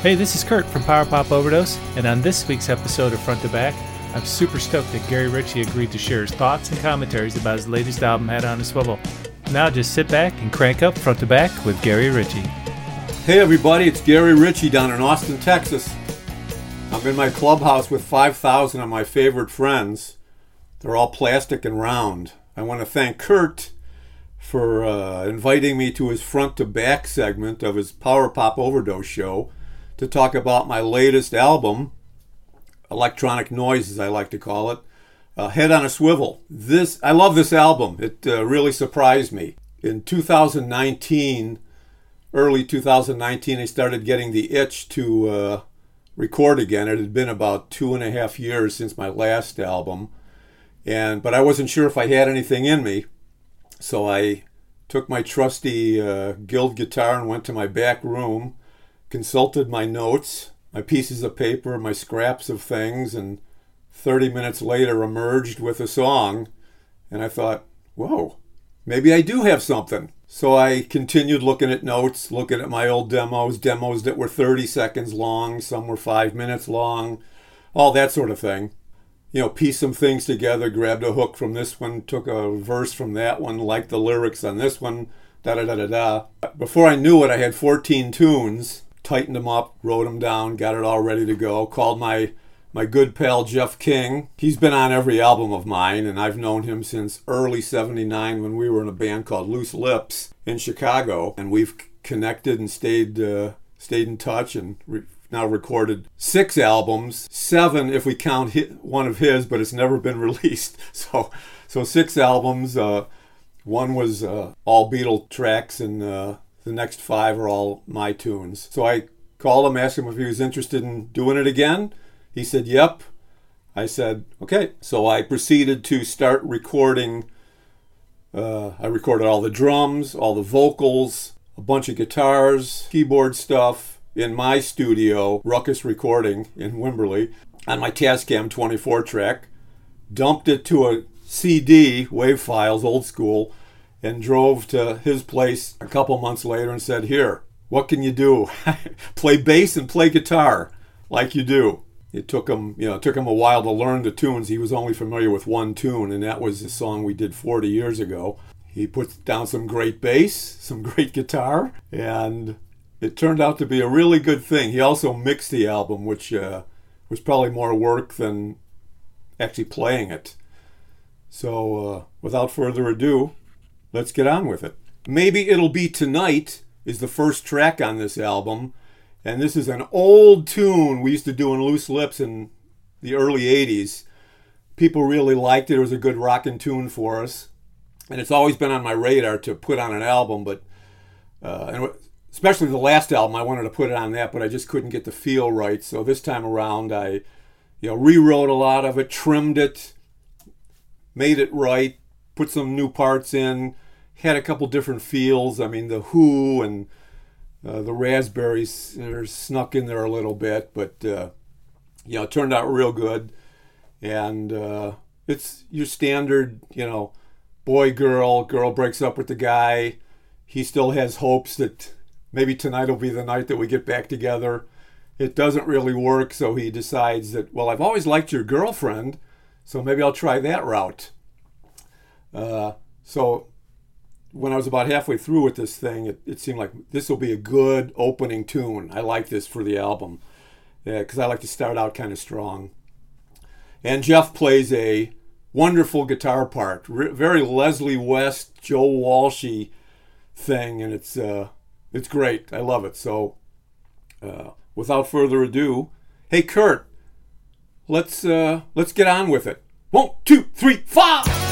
Hey, this is Kurt from Power Pop Overdose, and on this week's episode of Front to Back, I'm super stoked that Gary Ritchie agreed to share his thoughts and commentaries about his latest album, Head on a Swivel. Now just sit back and crank up Front to Back with Gary Ritchie. Hey everybody, it's Gary Ritchie down in Austin, Texas. I'm in my clubhouse with 5,000 of my favorite friends. They're all plastic and round. I want to thank Kurt for uh, inviting me to his front to back segment of his Power Pop Overdose show to talk about my latest album, Electronic Noise, as I like to call it, uh, Head on a Swivel. This I love this album. It uh, really surprised me. In 2019, early 2019, I started getting the itch to uh, record again. It had been about two and a half years since my last album, and but I wasn't sure if I had anything in me, so I took my trusty uh, Guild guitar and went to my back room consulted my notes, my pieces of paper, my scraps of things, and 30 minutes later emerged with a song. And I thought, whoa, maybe I do have something. So I continued looking at notes, looking at my old demos, demos that were 30 seconds long, some were five minutes long, all that sort of thing. You know, piece some things together, grabbed a hook from this one, took a verse from that one, liked the lyrics on this one, da da da da da. Before I knew it, I had 14 tunes tightened them up, wrote them down, got it all ready to go. Called my my good pal Jeff King. He's been on every album of mine, and I've known him since early '79 when we were in a band called Loose Lips in Chicago, and we've connected and stayed uh, stayed in touch and. Re- now recorded six albums, seven if we count one of his, but it's never been released. So, so six albums. Uh, one was uh, all Beatle tracks, and uh, the next five are all my tunes. So I called him, asked him if he was interested in doing it again. He said, Yep. I said, Okay. So I proceeded to start recording. Uh, I recorded all the drums, all the vocals, a bunch of guitars, keyboard stuff in my studio, Ruckus Recording in Wimberley, on my Tascam 24 track. Dumped it to a CD, wave files, old school, and drove to his place a couple months later and said, Here, what can you do? play bass and play guitar like you do. It took him, you know, it took him a while to learn the tunes. He was only familiar with one tune, and that was the song we did 40 years ago. He put down some great bass, some great guitar, and it turned out to be a really good thing. He also mixed the album, which uh, was probably more work than actually playing it. So, uh, without further ado, let's get on with it. Maybe It'll Be Tonight is the first track on this album. And this is an old tune we used to do in Loose Lips in the early 80s. People really liked it. It was a good rockin' tune for us. And it's always been on my radar to put on an album, but uh, especially the last album, I wanted to put it on that, but I just couldn't get the feel right. So this time around, I you know rewrote a lot of it, trimmed it, made it right, put some new parts in, had a couple different feels. I mean, the Who and uh, the Raspberries snuck in there a little bit, but uh, you know, it turned out real good. And uh, it's your standard, you know, boy girl, girl breaks up with the guy. He still has hopes that maybe tonight will be the night that we get back together. It doesn't really work, so he decides that, well, I've always liked your girlfriend, so maybe I'll try that route. Uh, so when I was about halfway through with this thing, it, it seemed like this will be a good opening tune. I like this for the album because yeah, I like to start out kind of strong. And Jeff plays a wonderful guitar part, very Leslie West, Joe Walshy thing, and it's uh, it's great. I love it. So, uh, without further ado, hey Kurt, let's uh, let's get on with it. One, two, three, five.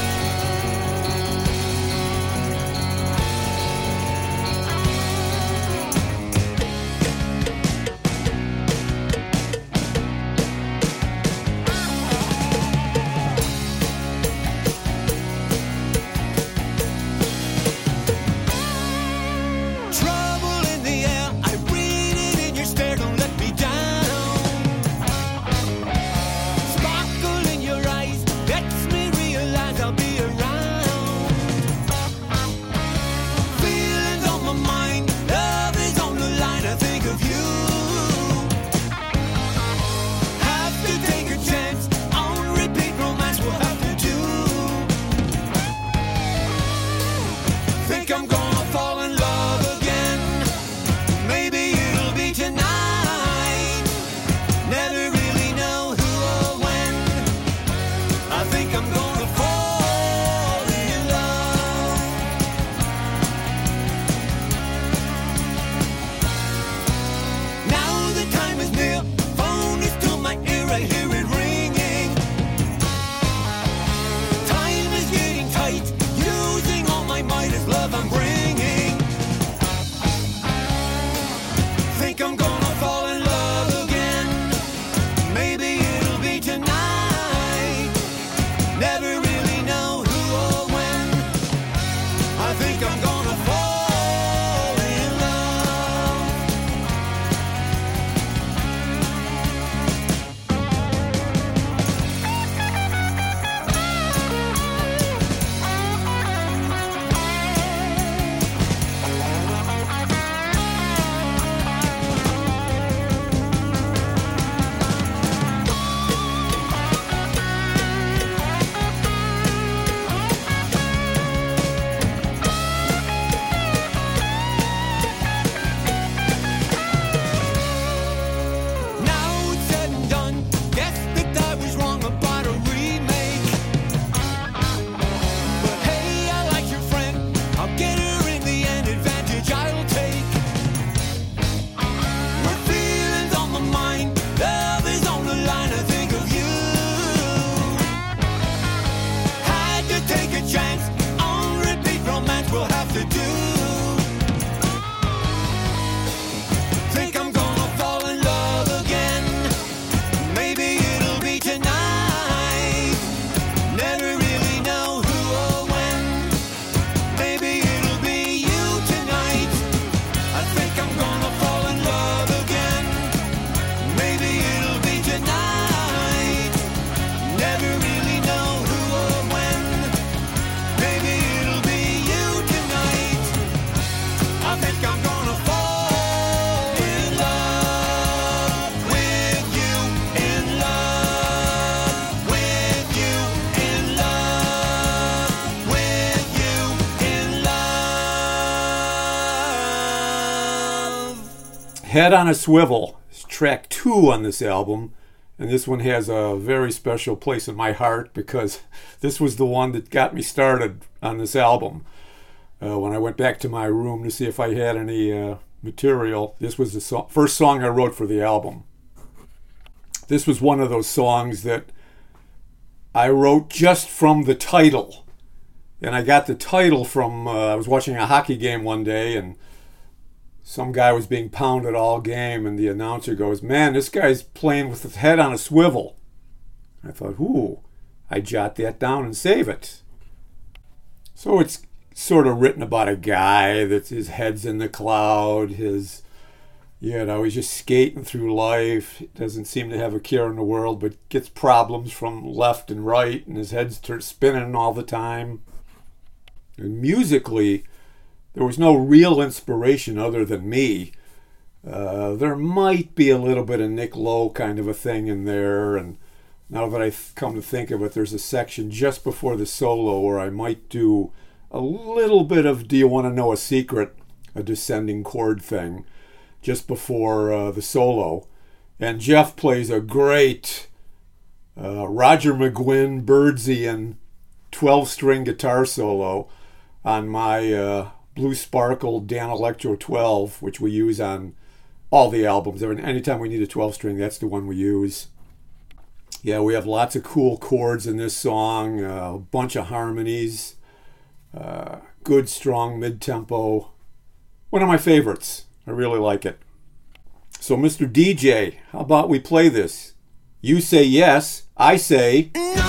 Head on a Swivel track two on this album. And this one has a very special place in my heart because this was the one that got me started on this album. Uh, when I went back to my room to see if I had any uh, material, this was the so- first song I wrote for the album. This was one of those songs that I wrote just from the title. And I got the title from, uh, I was watching a hockey game one day and some guy was being pounded all game, and the announcer goes, Man, this guy's playing with his head on a swivel. I thought, Ooh, I jot that down and save it. So it's sort of written about a guy that his head's in the cloud, his, you know, he's just skating through life, doesn't seem to have a care in the world, but gets problems from left and right, and his head's spinning all the time. And musically, there was no real inspiration other than me. Uh, there might be a little bit of Nick Lowe kind of a thing in there, and now that I come to think of it, there's a section just before the solo where I might do a little bit of "Do You Want to Know a Secret?" a descending chord thing, just before uh, the solo, and Jeff plays a great uh, Roger McGuinn Byrdsian 12-string guitar solo on my uh, Blue Sparkle Danelectro 12, which we use on all the albums. Anytime we need a 12 string, that's the one we use. Yeah, we have lots of cool chords in this song, uh, a bunch of harmonies, uh, good, strong mid tempo. One of my favorites. I really like it. So, Mr. DJ, how about we play this? You say yes, I say. No,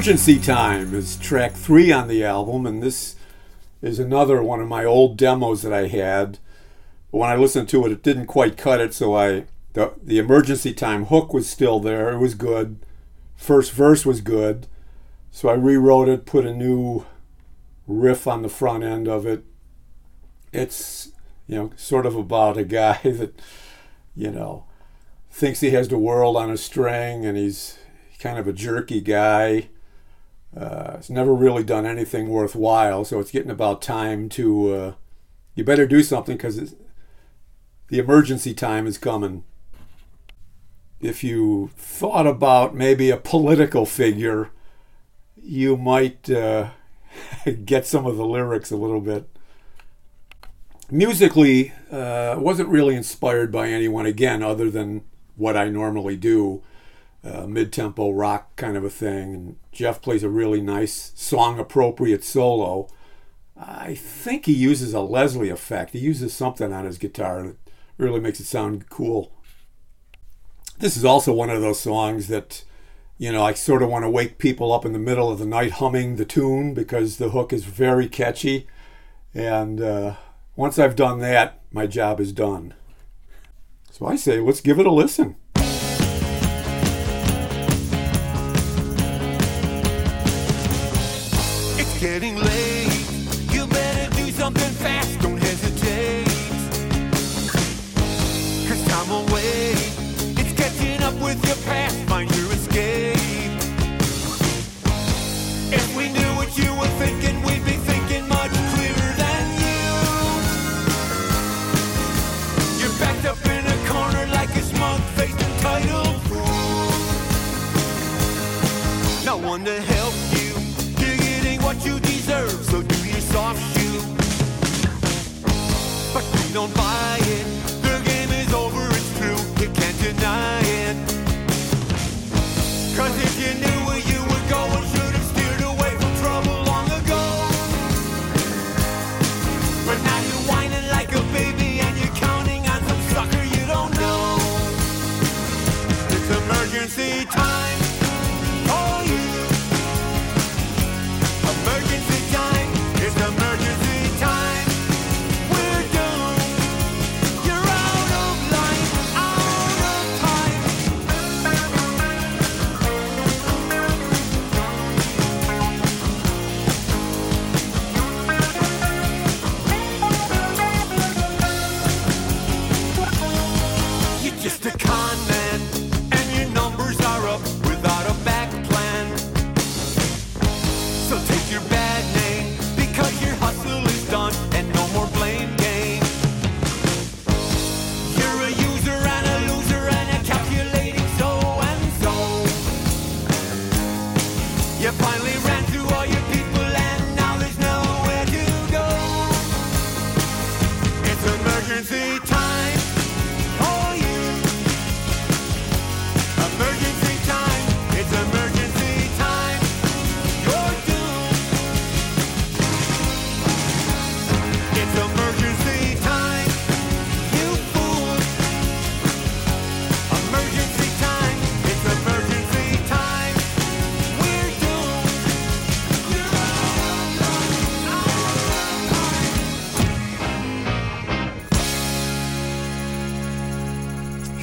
Emergency Time is track three on the album, and this is another one of my old demos that I had. When I listened to it, it didn't quite cut it, so I the the Emergency Time hook was still there. It was good. First verse was good, so I rewrote it, put a new riff on the front end of it. It's you know sort of about a guy that you know thinks he has the world on a string, and he's kind of a jerky guy uh, it's never really done anything worthwhile, so it's getting about time to. Uh, you better do something because the emergency time is coming. If you thought about maybe a political figure, you might uh, get some of the lyrics a little bit. Musically, uh, wasn't really inspired by anyone again, other than what I normally do, uh, mid-tempo rock kind of a thing. And Jeff plays a really nice song-appropriate solo. I think he uses a Leslie effect. He uses something on his guitar that really makes it sound cool. This is also one of those songs that, you know, I sort of want to wake people up in the middle of the night humming the tune because the hook is very catchy. And uh, once I've done that, my job is done. So I say, let's give it a listen. To help you. You're getting what you deserve, so do your soft shoe. But we don't buy it. The game is over, it's true. You can't deny it. Cause if you knew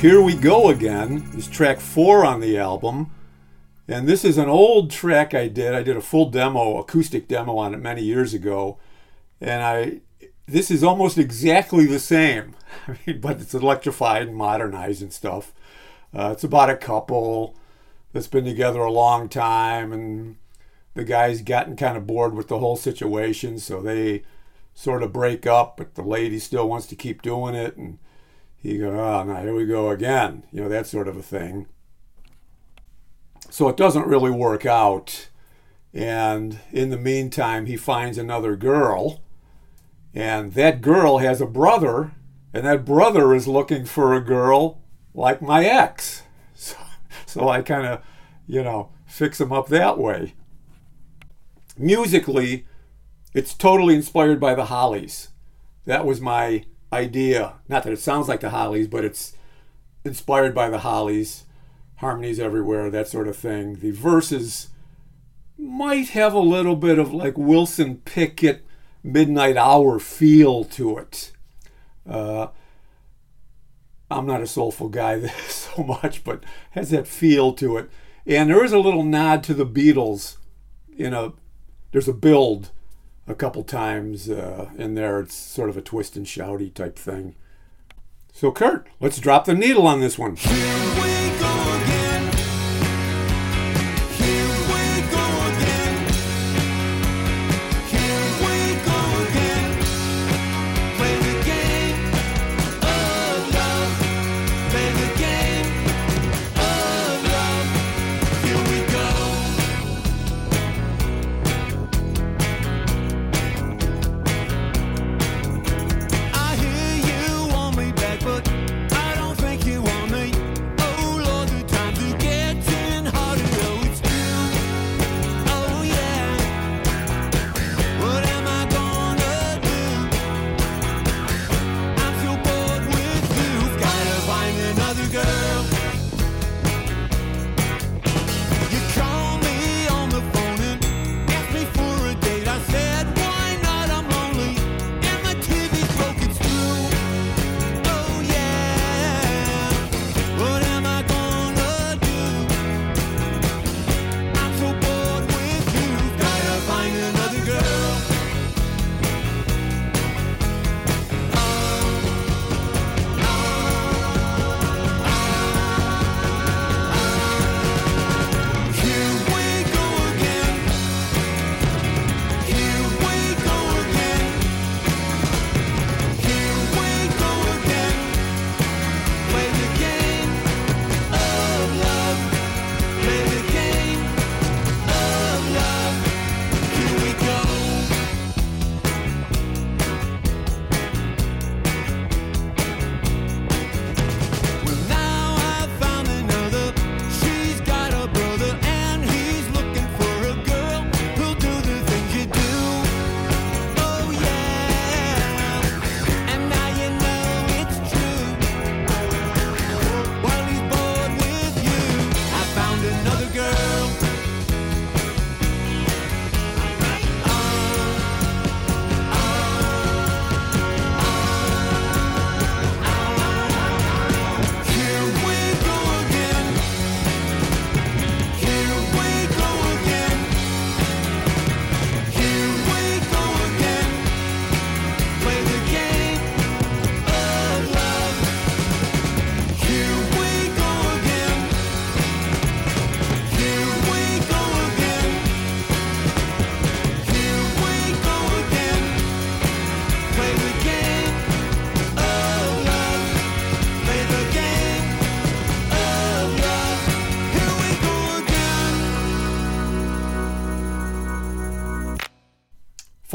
Here We Go Again is track four on the album. And this is an old track I did. I did a full demo, acoustic demo on it many years ago. And I this is almost exactly the same. But it's electrified and modernized and stuff. Uh, it's about a couple that's been together a long time and the guy's gotten kind of bored with the whole situation, so they sort of break up, but the lady still wants to keep doing it and he go, oh, ah, now here we go again. You know, that sort of a thing. So it doesn't really work out. And in the meantime, he finds another girl. And that girl has a brother. And that brother is looking for a girl like my ex. So, so I kind of, you know, fix him up that way. Musically, it's totally inspired by the Hollies. That was my idea. Not that it sounds like the Hollies, but it's inspired by the Hollies. Harmonies everywhere, that sort of thing. The verses might have a little bit of like Wilson Pickett Midnight Hour feel to it. Uh, I'm not a soulful guy so much, but has that feel to it. And there is a little nod to the Beatles in a there's a build a couple times uh, in there. It's sort of a twist and shouty type thing. So, Kurt, let's drop the needle on this one.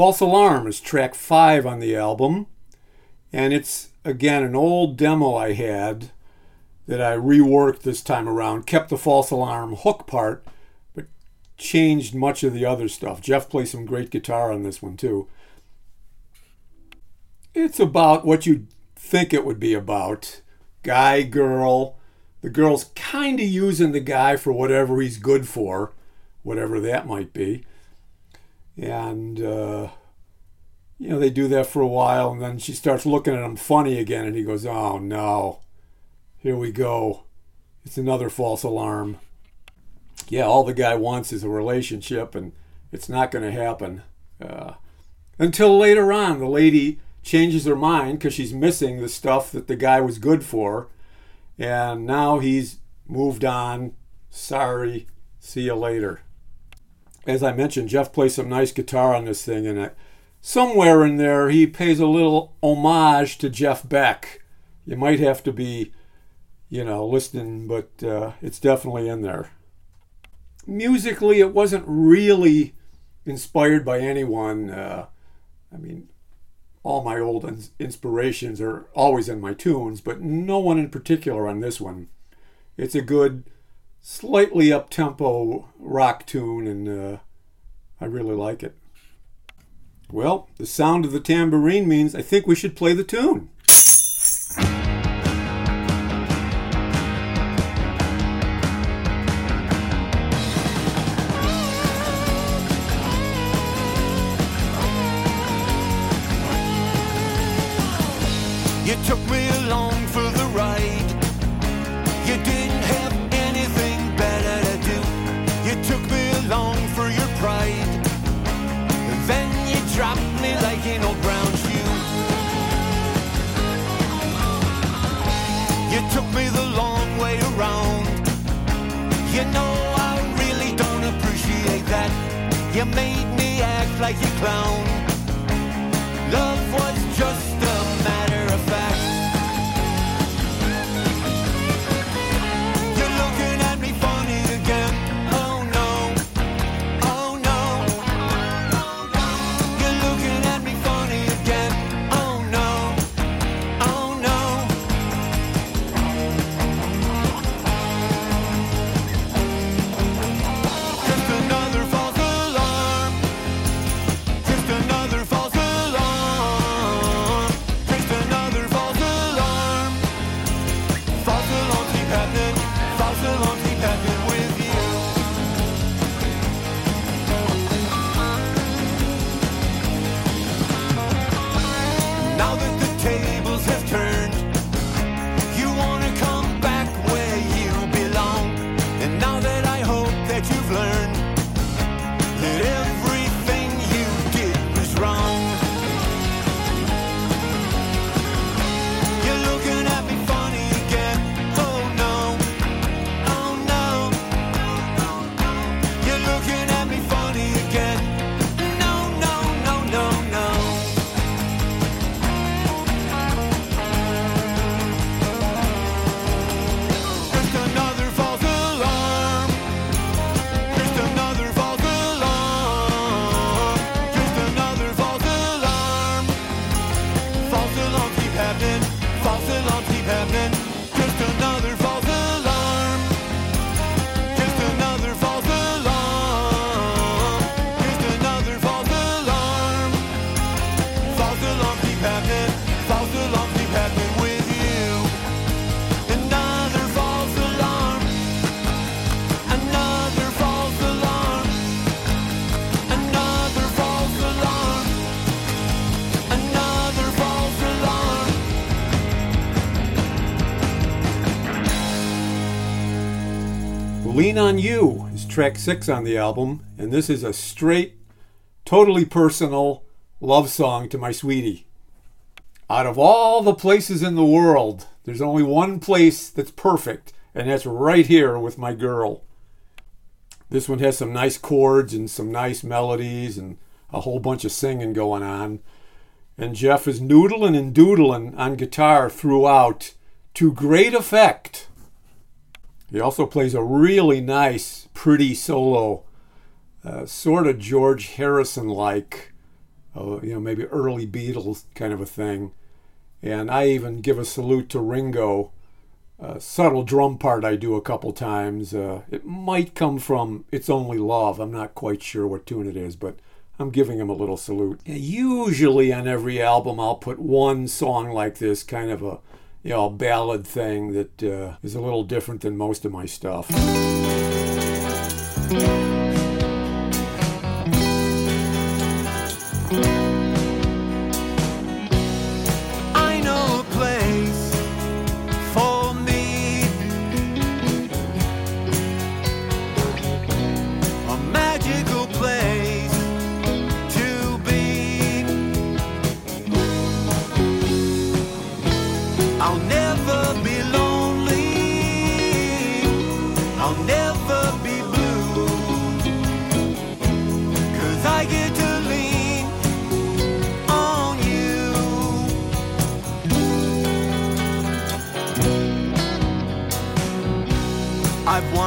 False Alarm is track five on the album, and it's again an old demo I had that I reworked this time around. Kept the false alarm hook part, but changed much of the other stuff. Jeff plays some great guitar on this one too. It's about what you think it would be about guy, girl. The girl's kind of using the guy for whatever he's good for, whatever that might be. And, uh, you know, they do that for a while, and then she starts looking at him funny again, and he goes, Oh no, here we go. It's another false alarm. Yeah, all the guy wants is a relationship, and it's not going to happen. Uh, until later on, the lady changes her mind because she's missing the stuff that the guy was good for. And now he's moved on. Sorry. See you later. As I mentioned, Jeff plays some nice guitar on this thing, and it, somewhere in there he pays a little homage to Jeff Beck. You might have to be, you know, listening, but uh, it's definitely in there. Musically, it wasn't really inspired by anyone. Uh, I mean, all my old ins- inspirations are always in my tunes, but no one in particular on this one. It's a good, slightly up tempo rock tune, and uh, I really like it. Well, the sound of the tambourine means I think we should play the tune. Lean on You is track six on the album, and this is a straight, totally personal love song to my sweetie. Out of all the places in the world, there's only one place that's perfect, and that's right here with my girl. This one has some nice chords and some nice melodies and a whole bunch of singing going on. And Jeff is noodling and doodling on guitar throughout to great effect. He also plays a really nice, pretty solo, uh, sort of George Harrison like uh, you know, maybe early Beatles kind of a thing. And I even give a salute to Ringo. Uh, subtle drum part I do a couple times. Uh, it might come from It's Only Love. I'm not quite sure what tune it is, but I'm giving him a little salute. Usually on every album, I'll put one song like this, kind of a you know ballad thing that uh, is a little different than most of my stuff.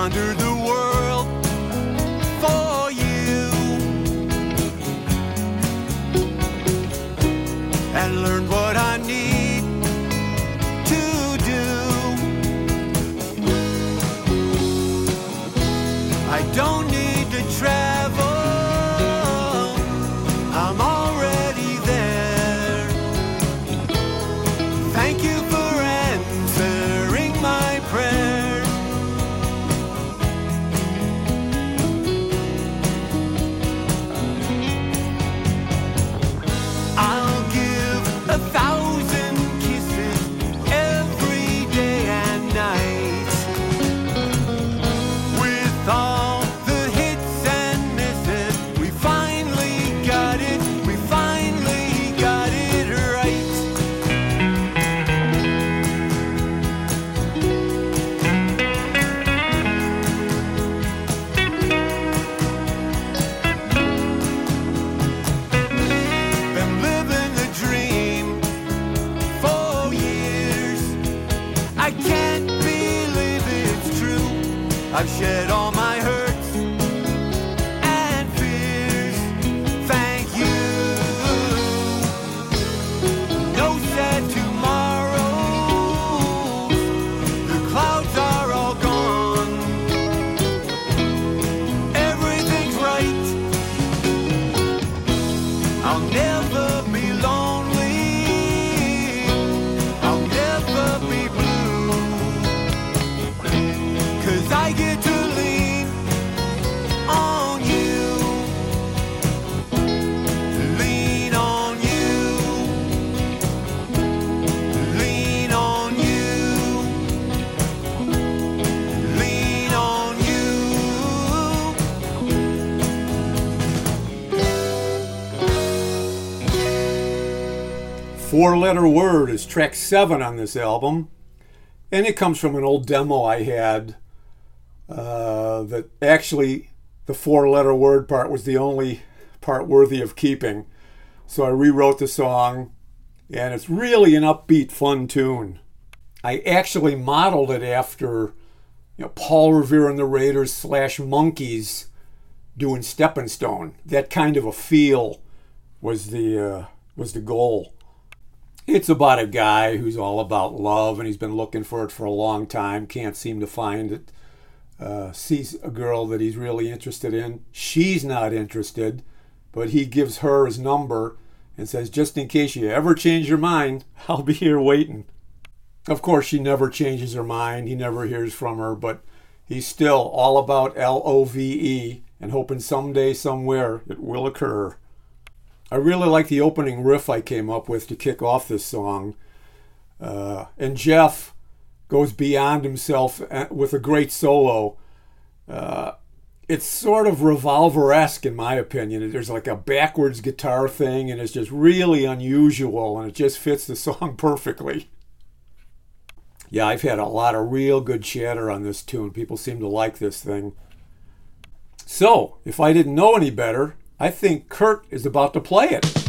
Wandered the Four Letter Word is track seven on this album, and it comes from an old demo I had. Uh, that actually, the four letter word part was the only part worthy of keeping. So I rewrote the song, and it's really an upbeat, fun tune. I actually modeled it after you know, Paul Revere and the Raiders slash Monkees doing Stepping Stone. That kind of a feel was the uh, was the goal. It's about a guy who's all about love, and he's been looking for it for a long time. Can't seem to find it. Uh, sees a girl that he's really interested in. She's not interested, but he gives her his number and says, "Just in case you ever change your mind, I'll be here waiting." Of course, she never changes her mind. He never hears from her, but he's still all about L O V E and hoping someday, somewhere, it will occur. I really like the opening riff I came up with to kick off this song. Uh, and Jeff goes beyond himself uh, with a great solo. Uh, it's sort of revolver esque, in my opinion. There's like a backwards guitar thing, and it's just really unusual, and it just fits the song perfectly. Yeah, I've had a lot of real good chatter on this tune. People seem to like this thing. So, if I didn't know any better, I think Kurt is about to play it.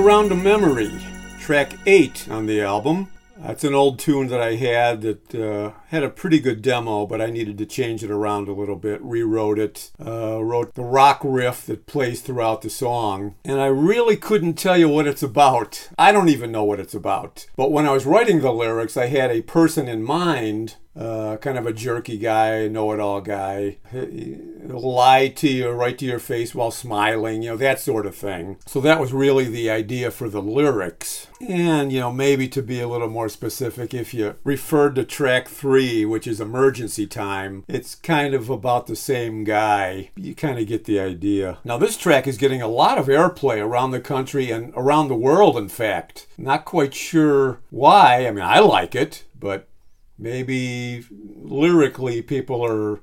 Around a Memory, track 8 on the album. That's an old tune that I had that uh, had a pretty good demo, but I needed to change it around a little bit, rewrote it, uh, wrote the rock riff that plays throughout the song, and I really couldn't tell you what it's about. I don't even know what it's about. But when I was writing the lyrics, I had a person in mind uh, kind of a jerky guy, know-it-all guy, He'll lie to you right to your face while smiling, you know, that sort of thing. So that was really the idea for the lyrics. And, you know, maybe to be a little more specific, if you referred to track three, which is emergency time, it's kind of about the same guy. You kind of get the idea. Now, this track is getting a lot of airplay around the country and around the world, in fact. Not quite sure why. I mean, I like it, but maybe lyrically people are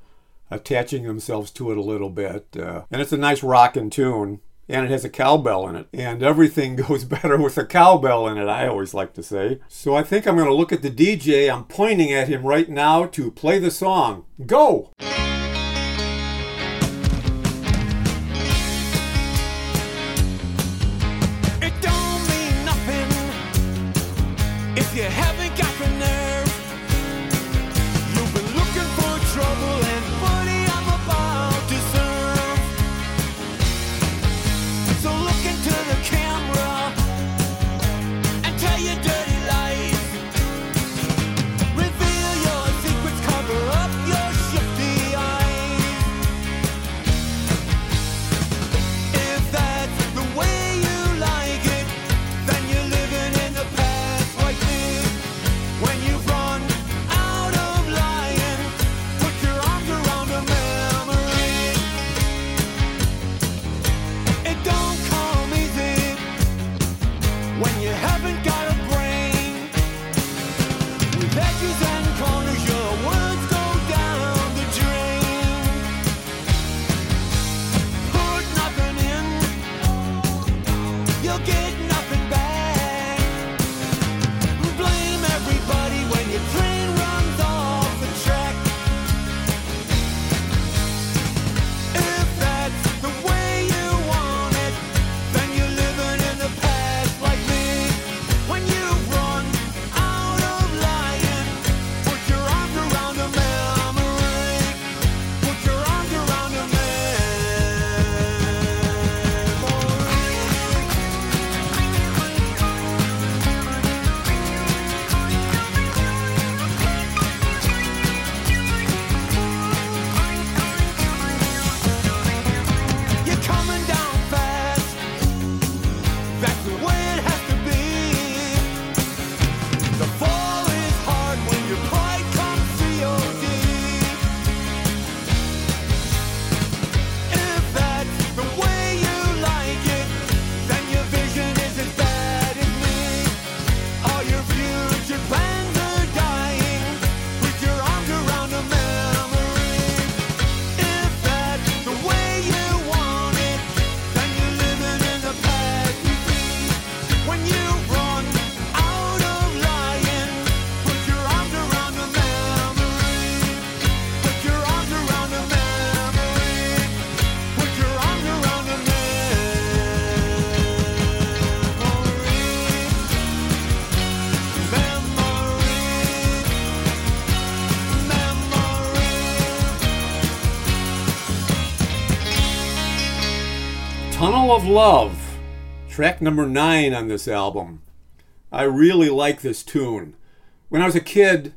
attaching themselves to it a little bit. Uh, and it's a nice rockin' tune. And it has a cowbell in it. And everything goes better with a cowbell in it, I always like to say. So I think I'm going to look at the DJ. I'm pointing at him right now to play the song. Go! It don't mean nothing if you haven't of Love, track number nine on this album. I really like this tune. When I was a kid,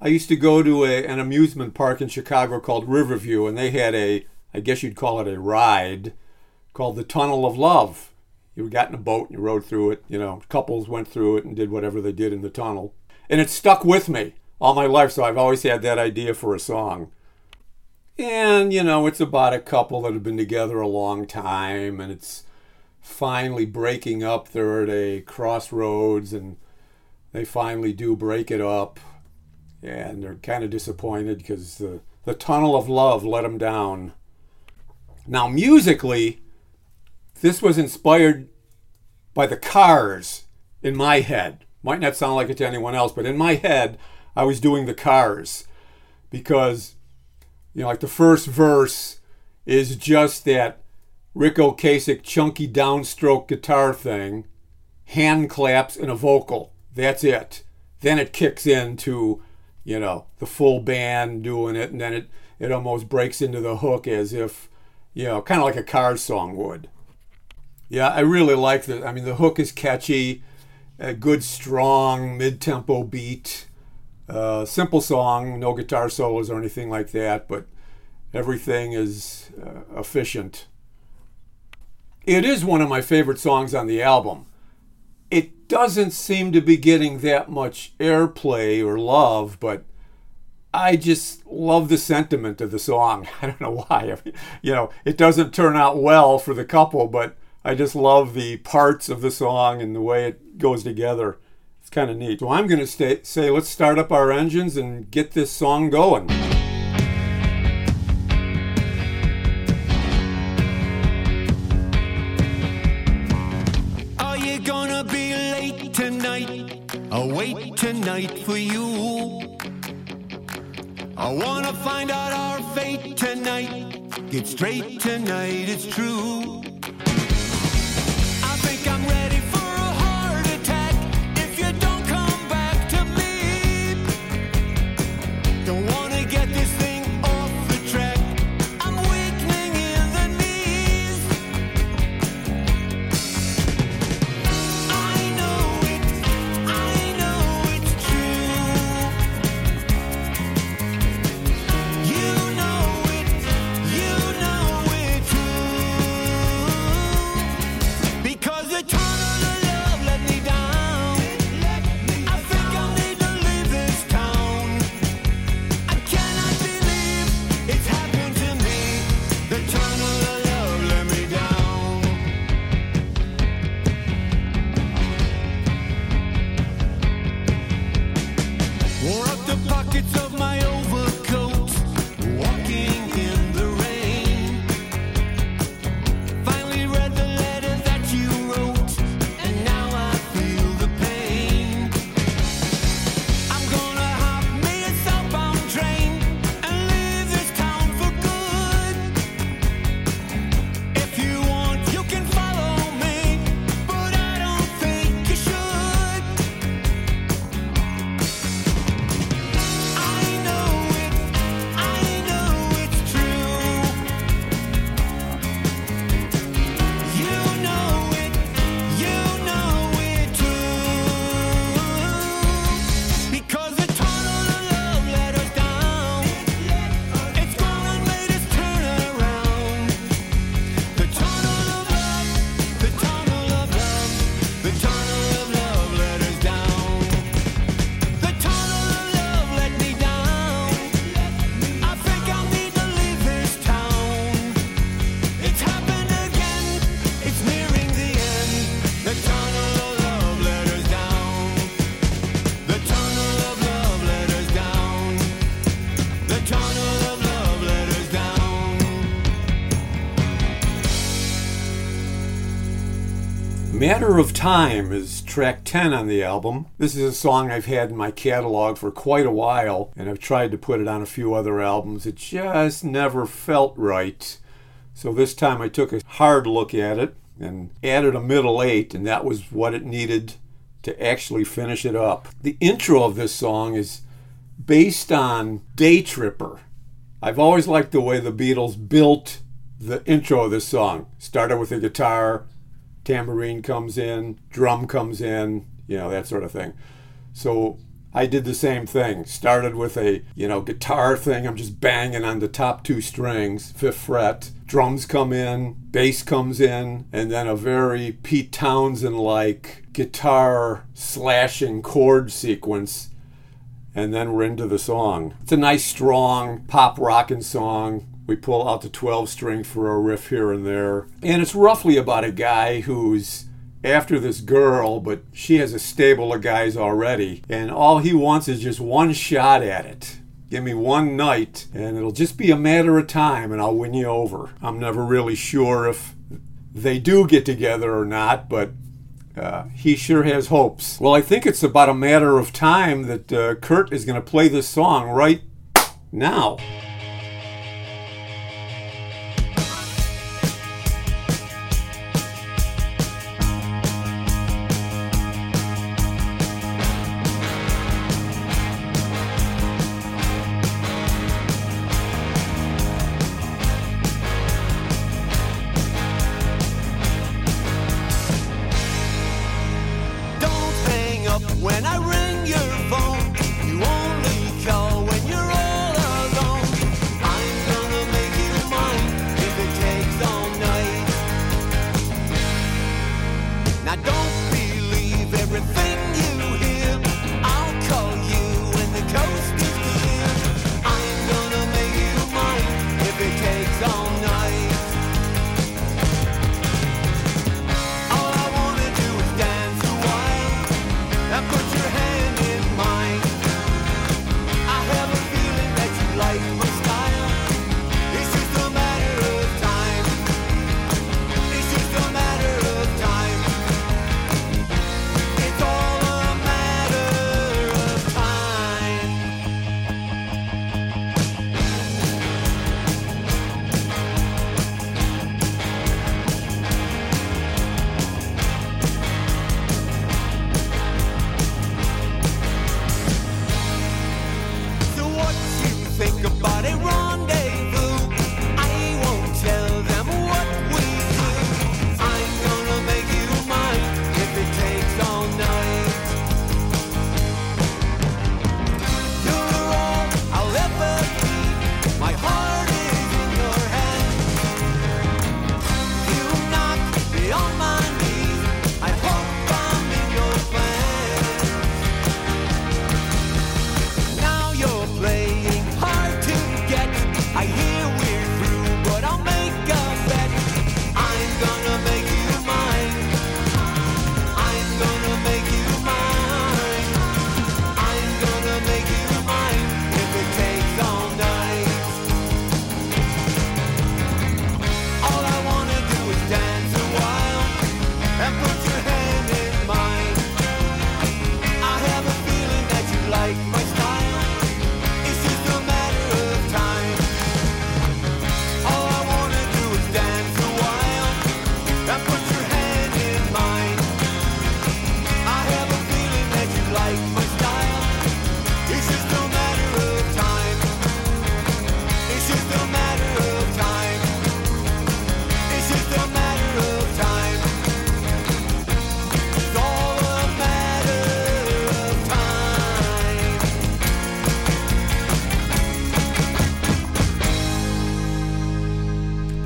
I used to go to a, an amusement park in Chicago called Riverview, and they had a, I guess you'd call it a ride, called the Tunnel of Love. You got in a boat and you rode through it. You know, couples went through it and did whatever they did in the tunnel. And it stuck with me all my life, so I've always had that idea for a song. And, you know, it's about a couple that have been together a long time and it's finally breaking up. They're at a crossroads and they finally do break it up. And they're kind of disappointed because the, the tunnel of love let them down. Now, musically, this was inspired by the cars in my head. Might not sound like it to anyone else, but in my head, I was doing the cars because you know, like the first verse is just that Ric Ocasek chunky downstroke guitar thing, hand claps and a vocal. That's it. Then it kicks into, you know, the full band doing it, and then it, it almost breaks into the hook as if, you know, kind of like a Cars song would. Yeah, I really like the. I mean, the hook is catchy, a good, strong mid tempo beat. Uh, simple song, no guitar solos or anything like that, but everything is uh, efficient. It is one of my favorite songs on the album. It doesn't seem to be getting that much airplay or love, but I just love the sentiment of the song. I don't know why. I mean, you know, it doesn't turn out well for the couple, but I just love the parts of the song and the way it goes together kind of neat. So I'm going to say, let's start up our engines and get this song going. Are you gonna be late tonight? I'll wait tonight for you. I wanna find out our fate tonight. Get straight tonight, it's true. I think I'm ready up Of Time is track 10 on the album. This is a song I've had in my catalog for quite a while, and I've tried to put it on a few other albums. It just never felt right. So this time I took a hard look at it and added a middle eight, and that was what it needed to actually finish it up. The intro of this song is based on Day Tripper. I've always liked the way the Beatles built the intro of this song. Started with a guitar, tambourine comes in, drum comes in, you know, that sort of thing. So I did the same thing. Started with a, you know, guitar thing. I'm just banging on the top two strings, fifth fret. Drums come in, bass comes in, and then a very Pete Townshend like guitar slashing chord sequence. And then we're into the song. It's a nice, strong pop rockin' song. We pull out the 12 string for a riff here and there. And it's roughly about a guy who's after this girl, but she has a stable of guys already. And all he wants is just one shot at it. Give me one night, and it'll just be a matter of time, and I'll win you over. I'm never really sure if they do get together or not, but uh, he sure has hopes. Well, I think it's about a matter of time that uh, Kurt is going to play this song right now.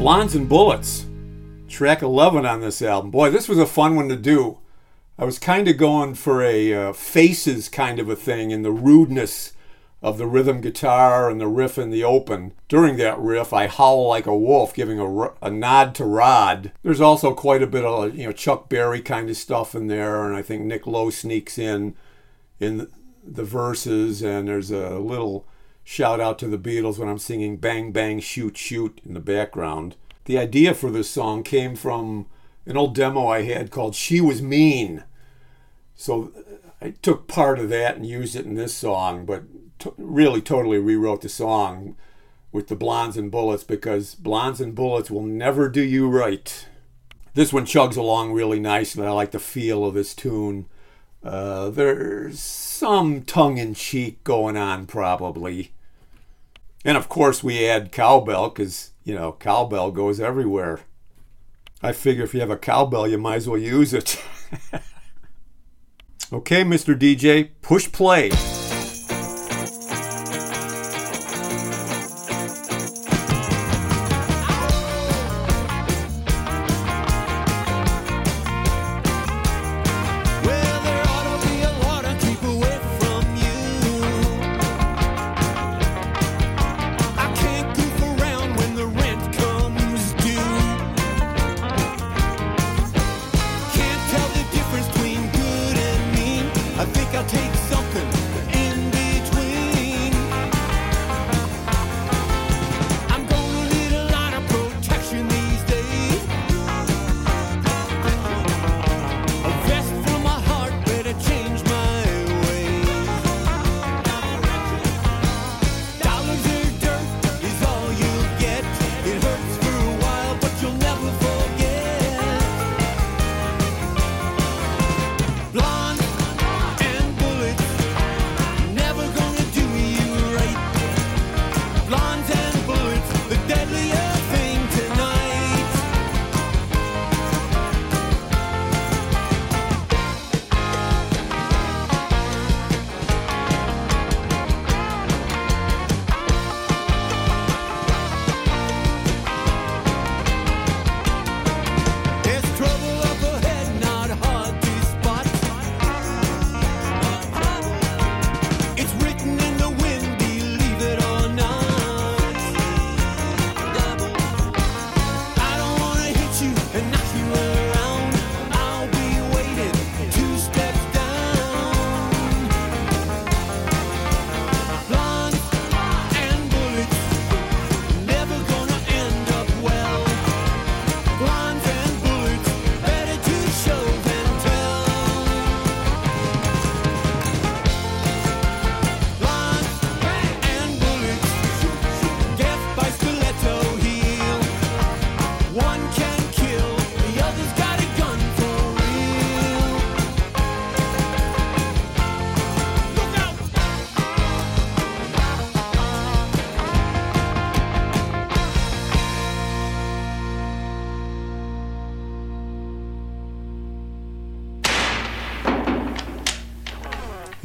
Blondes and Bullets, track 11 on this album. Boy, this was a fun one to do. I was kind of going for a uh, faces kind of a thing in the rudeness of the rhythm guitar and the riff in the open. During that riff, I howl like a wolf, giving a, nod to Rod. There's also quite a bit of you know Chuck Berry kind of stuff in there, and I think Nick Lowe sneaks in in the verses, and there's a little shout out to the Beatles when I'm singing Bang Bang Shoot Shoot in the background. The idea for this song came from an old demo I had called She Was Mean. So I took part of that and used it in this song, but t- really totally rewrote the song with the Blondes and Bullets because Blondes and Bullets will never do you right. This one chugs along really nicely. I like the feel of this tune. Uh, there's some tongue in cheek going on, probably. And of course, we add cowbell because you know, cowbell goes everywhere. I figure if you have a cowbell, you might as well use it. okay, Mr. DJ, push play.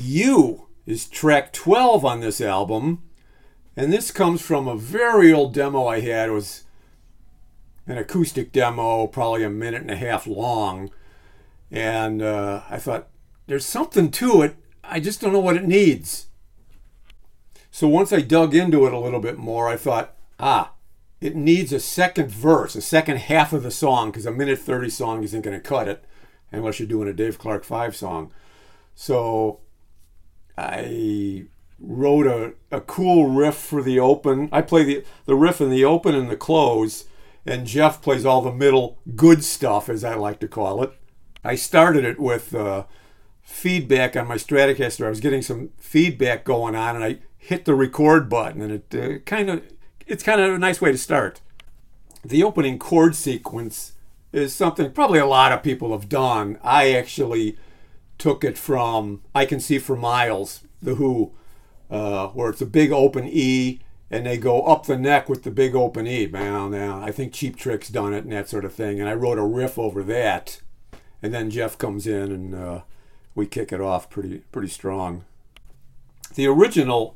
You is track 12 on this album. And this comes from a very old demo I had. It was an acoustic demo, probably a minute and a half long. And uh, I thought, there's something to it. I just don't know what it needs. So once I dug into it a little bit more, I thought, ah, it needs a second verse, a second half of the song, because a minute 30 song isn't going to cut it unless you're doing a Dave Clark 5 song. So I wrote a, a cool riff for the open. I play the, the riff in the open and the close, and Jeff plays all the middle good stuff, as I like to call it. I started it with uh, feedback on my Stratocaster. I was getting some feedback going on, and I hit the record button, and it uh, kind of it's kind of a nice way to start. The opening chord sequence is something probably a lot of people have done. I actually took it from I Can See for Miles, The Who, uh, where it's a big open E and they go up the neck with the big open E. Man, now I think Cheap Trick's done it and that sort of thing. And I wrote a riff over that, and then Jeff comes in and uh, we kick it off pretty pretty strong. The original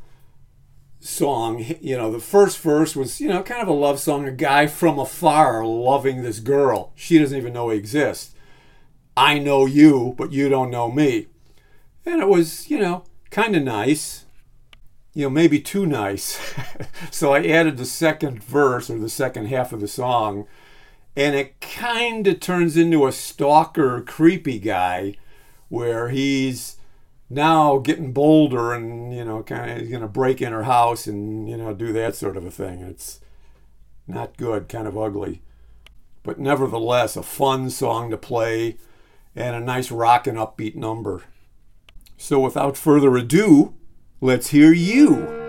song, you know, the first verse was, you know, kind of a love song, a guy from afar loving this girl. She doesn't even know he exists. I know you, but you don't know me. And it was, you know, kind of nice. You know, maybe too nice. so I added the second verse or the second half of the song, and it kind of turns into a stalker, creepy guy where he's now getting bolder and, you know, kind of going to break in her house and, you know, do that sort of a thing. It's not good, kind of ugly. But nevertheless, a fun song to play and a nice rockin' upbeat number. So without further ado, let's hear you.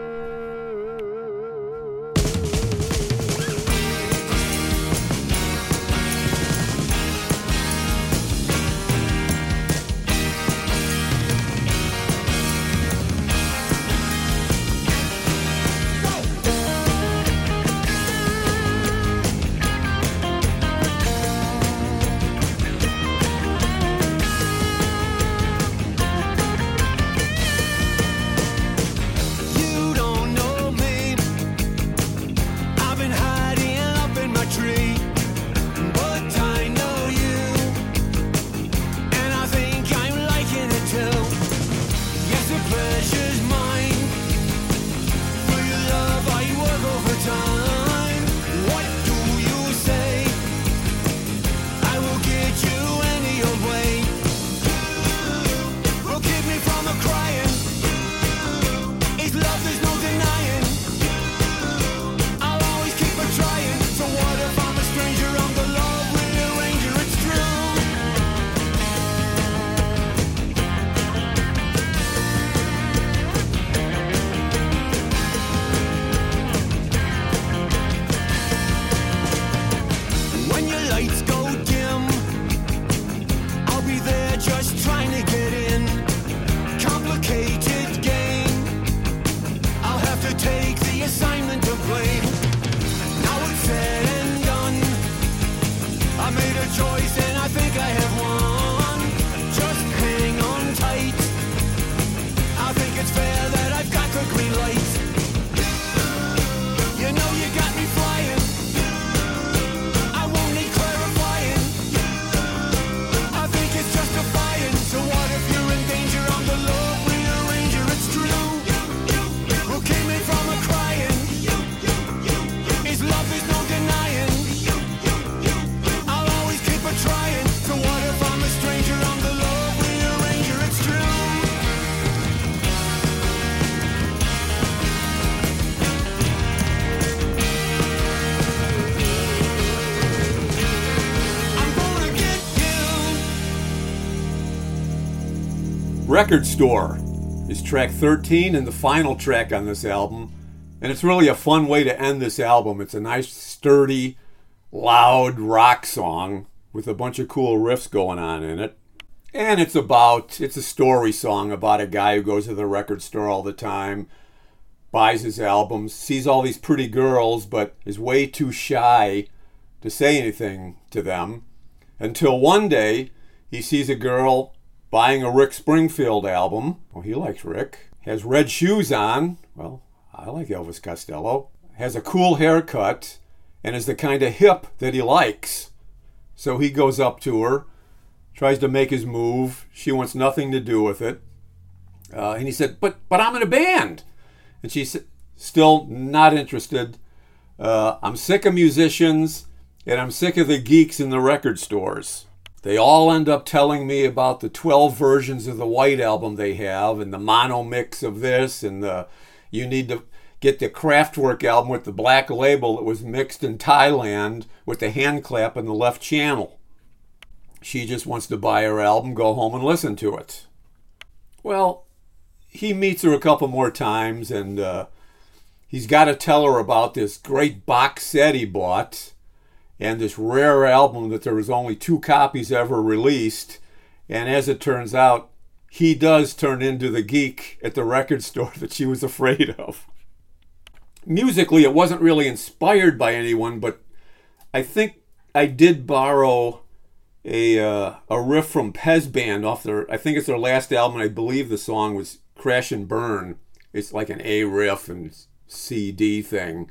Record Store is track 13 and the final track on this album. And it's really a fun way to end this album. It's a nice, sturdy, loud rock song with a bunch of cool riffs going on in it. And it's about, it's a story song about a guy who goes to the record store all the time, buys his albums, sees all these pretty girls, but is way too shy to say anything to them until one day he sees a girl buying a Rick Springfield album. Well, he likes Rick. Has red shoes on. Well, I like Elvis Costello. Has a cool haircut and is the kind of hip that he likes. So he goes up to her, tries to make his move. She wants nothing to do with it. Uh, and he said, "But but I'm in a band," and she's still not interested. Uh, I'm sick of musicians, and I'm sick of the geeks in the record stores. They all end up telling me about the 12 versions of the White Album they have, and the mono mix of this, and the you need to get the Kraftwerk album with the black label that was mixed in Thailand with the hand clap in the left channel. She just wants to buy her album, go home and listen to it. Well, he meets her a couple more times, and uh, he's got to tell her about this great box set he bought and this rare album that there was only two copies ever released. And as it turns out, he does turn into the geek at the record store that she was afraid of. Musically, it wasn't really inspired by anyone, but I think I did borrow a uh, a riff from Pez Band off their. I think it's their last album. I believe the song was "Crash and Burn." It's like an A riff and C D thing.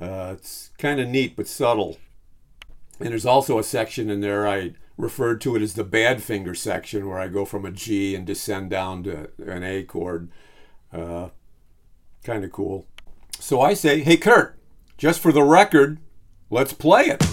Uh, it's kind of neat but subtle. And there's also a section in there I referred to it as the Badfinger section, where I go from a G and descend down to an A chord. Uh, kind of cool. So I say, hey Kurt, just for the record, let's play it.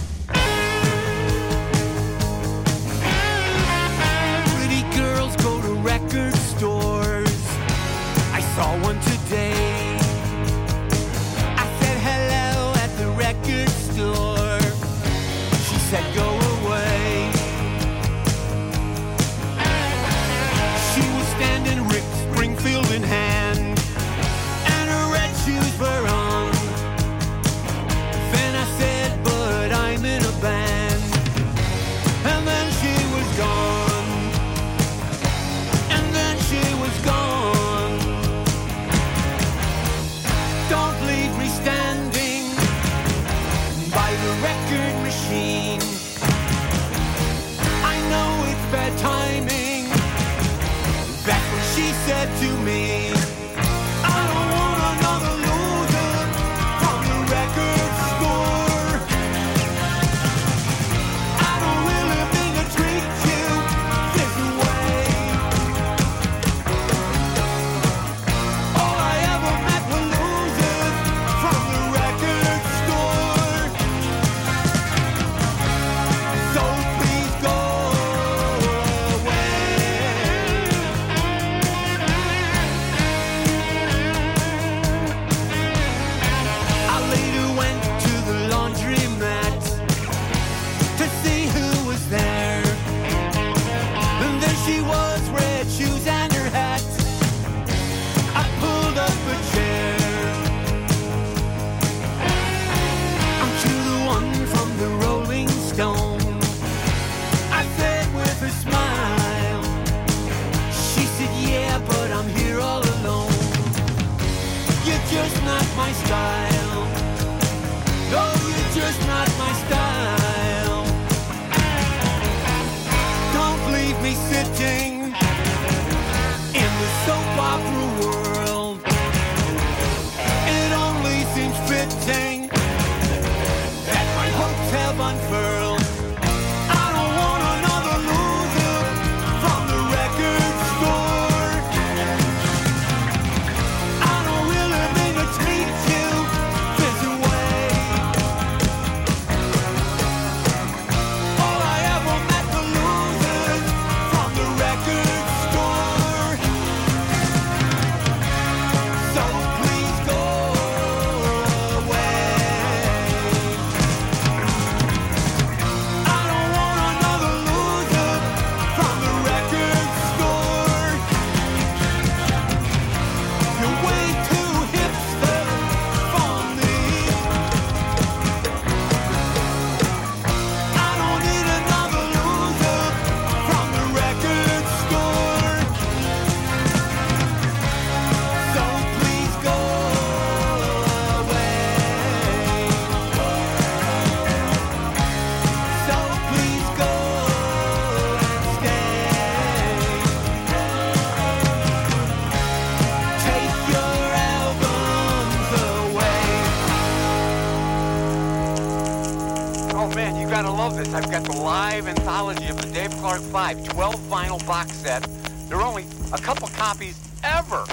1985 12 vinyl box set. There were only a couple copies ever.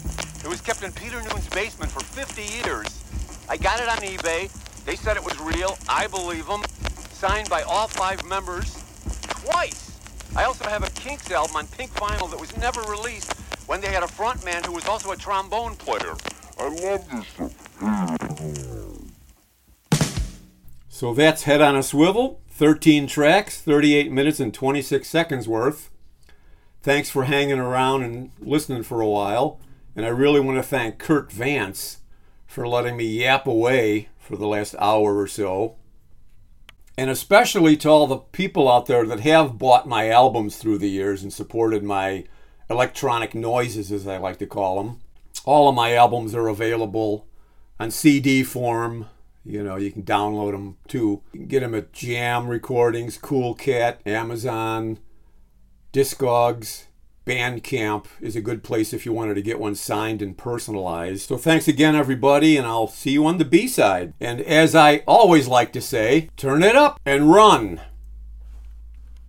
It was kept in Peter Noone's basement for 50 years. I got it on eBay. They said it was real. I believe them. Signed by all five members twice. I also have a Kinks album on pink vinyl that was never released when they had a frontman who was also a trombone player. I love this stuff. So that's Head on a Swivel. 13 tracks, 38 minutes and 26 seconds worth. Thanks for hanging around and listening for a while. And I really want to thank Kurt Vance for letting me yap away for the last hour or so. And especially to all the people out there that have bought my albums through the years and supported my electronic noises, as I like to call them. All of my albums are available on CD form. You know, you can download them too. You can get them at Jam Recordings, Kool Kat, Amazon, Discogs. Bandcamp is a good place if you wanted to get one signed and personalized. So thanks again, everybody, and I'll see you on the B side. And as I always like to say, turn it up and run.